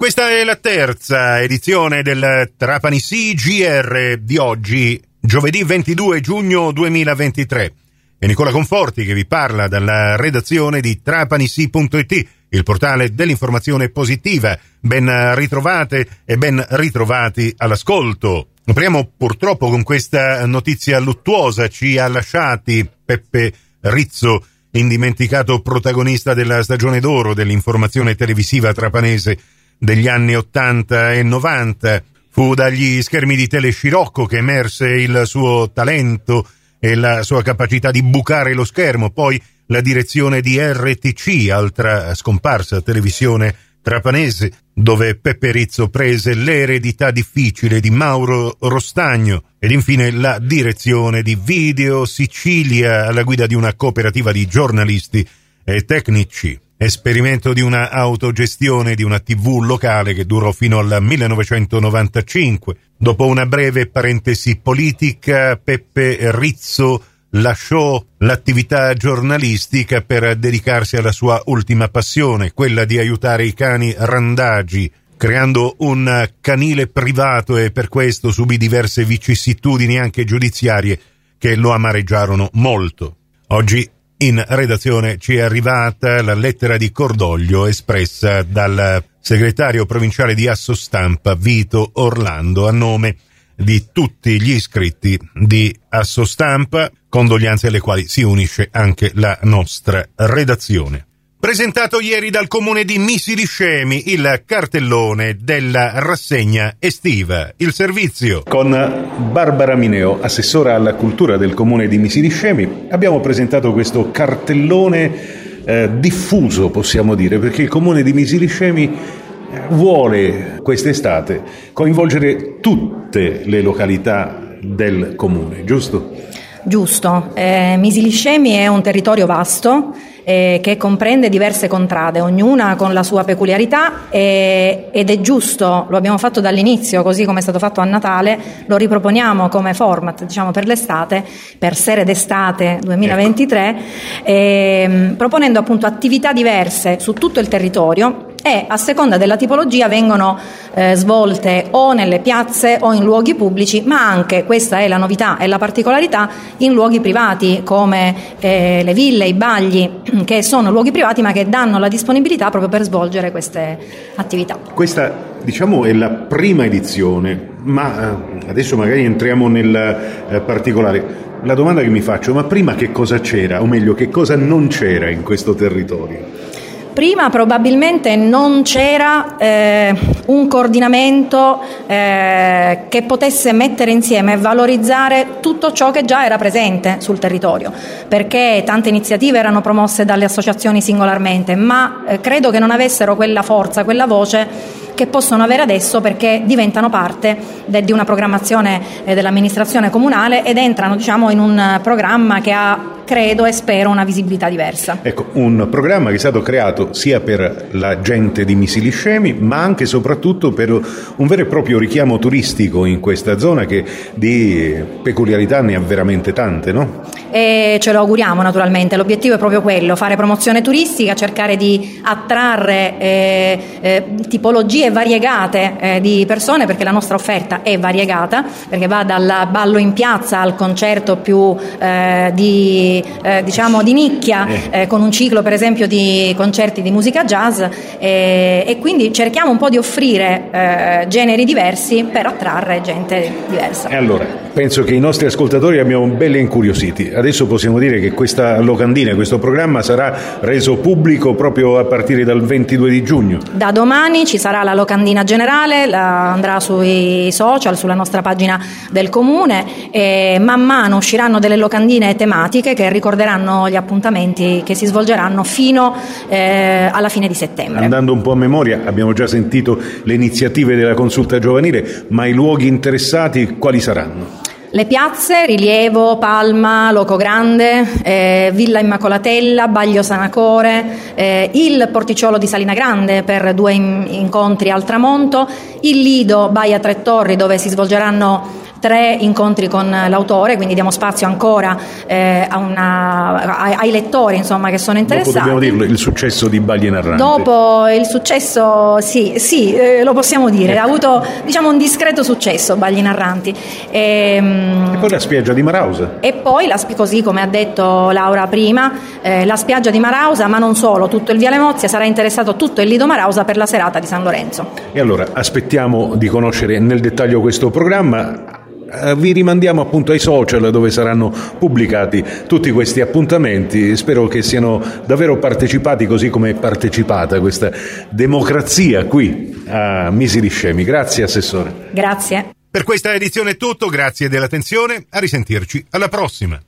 Questa è la terza edizione del Trapani CGR di oggi, giovedì 22 giugno 2023. È Nicola Conforti che vi parla dalla redazione di trapanisi.it, il portale dell'informazione positiva. Ben ritrovate e ben ritrovati all'ascolto. Apriamo purtroppo con questa notizia luttuosa. Ci ha lasciati Peppe Rizzo, indimenticato protagonista della stagione d'oro dell'informazione televisiva trapanese degli anni 80 e 90. Fu dagli schermi di Telescirocco che emerse il suo talento e la sua capacità di bucare lo schermo, poi la direzione di RTC, altra scomparsa televisione trapanese, dove Peppe Rizzo prese l'eredità difficile di Mauro Rostagno ed infine la direzione di Video Sicilia alla guida di una cooperativa di giornalisti e tecnici. Esperimento di una autogestione di una TV locale che durò fino al 1995. Dopo una breve parentesi politica, Peppe Rizzo lasciò l'attività giornalistica per dedicarsi alla sua ultima passione, quella di aiutare i cani randagi, creando un canile privato e per questo subì diverse vicissitudini anche giudiziarie che lo amareggiarono molto. Oggi in redazione ci è arrivata la lettera di cordoglio espressa dal segretario provinciale di Asso Stampa Vito Orlando a nome di tutti gli iscritti di Asso Stampa, condoglianze alle quali si unisce anche la nostra redazione. Presentato ieri dal comune di Misili Scemi il cartellone della rassegna estiva, il servizio. Con Barbara Mineo, assessora alla cultura del comune di Misili Scemi, abbiamo presentato questo cartellone eh, diffuso, possiamo dire, perché il comune di Misili Scemi eh, vuole quest'estate coinvolgere tutte le località del comune, giusto? Giusto, eh, Misiliscemi è un territorio vasto eh, che comprende diverse contrade, ognuna con la sua peculiarità eh, ed è giusto, lo abbiamo fatto dall'inizio, così come è stato fatto a Natale, lo riproponiamo come format diciamo, per l'estate, per Sere d'estate 2023, ecco. eh, proponendo appunto attività diverse su tutto il territorio e a seconda della tipologia vengono eh, svolte o nelle piazze o in luoghi pubblici, ma anche, questa è la novità e la particolarità, in luoghi privati come eh, le ville, i bagli, che sono luoghi privati ma che danno la disponibilità proprio per svolgere queste attività. Questa diciamo è la prima edizione, ma eh, adesso magari entriamo nel eh, particolare. La domanda che mi faccio, ma prima che cosa c'era, o meglio che cosa non c'era in questo territorio? Prima probabilmente non c'era eh, un coordinamento eh, che potesse mettere insieme e valorizzare tutto ciò che già era presente sul territorio, perché tante iniziative erano promosse dalle associazioni singolarmente, ma eh, credo che non avessero quella forza, quella voce che possono avere adesso perché diventano parte de, di una programmazione eh, dell'amministrazione comunale ed entrano diciamo, in un programma che ha credo e spero una visibilità diversa. Ecco, un programma che è stato creato sia per la gente di Misiliscemi, ma anche e soprattutto per un vero e proprio richiamo turistico in questa zona che di peculiarità ne ha veramente tante, no? E ce lo auguriamo naturalmente, l'obiettivo è proprio quello, fare promozione turistica, cercare di attrarre eh, eh, tipologie variegate eh, di persone perché la nostra offerta è variegata, perché va dal ballo in piazza al concerto più eh, eh, diciamo di nicchia eh. eh, con un ciclo per esempio di concerti di musica jazz eh, e quindi cerchiamo un po' di offrire eh, generi diversi per attrarre gente diversa. E allora, penso che i nostri ascoltatori abbiamo belle incuriositi. Adesso possiamo dire che questa locandina, questo programma sarà reso pubblico proprio a partire dal 22 di giugno. Da domani ci sarà la locandina generale, la andrà sui social, sulla nostra pagina del comune e man mano usciranno delle locandine tematiche che ricorderanno gli appuntamenti che si svolgeranno fino eh, alla fine di settembre. Andando un po' a memoria, abbiamo già sentito le iniziative della consulta giovanile, ma i luoghi interessati quali saranno? Le piazze, Rilievo, Palma, Loco Grande, eh, Villa Immacolatella, Baglio Sanacore, eh, il porticciolo di Salina Grande per due in- incontri al tramonto, il Lido, Baia Tre Torri dove si svolgeranno tre incontri con l'autore, quindi diamo spazio ancora eh, una, ai, ai, lettori insomma, che sono interessati. Dopo dobbiamo dirlo, il successo di Bagli Narranti. Dopo il successo, sì, sì eh, lo possiamo dire, ha avuto diciamo, un discreto successo Bagli Narranti. E, ehm, e poi la spiaggia di Marausa. E poi, la, così come ha detto Laura prima, eh, la spiaggia di Marausa, ma non solo, tutto il Viale Mozia sarà interessato tutto il Lido Marausa per la serata di San Lorenzo. E allora aspettiamo di conoscere nel dettaglio questo programma. Eh, vi rimandiamo appunto ai social dove saranno pubblicati tutti questi appuntamenti. Spero che siano davvero partecipati così come è partecipata questa democrazia qui a Misi di Scemi. Grazie Assessore. Grazie. Per questa edizione è tutto, grazie dell'attenzione, a risentirci alla prossima.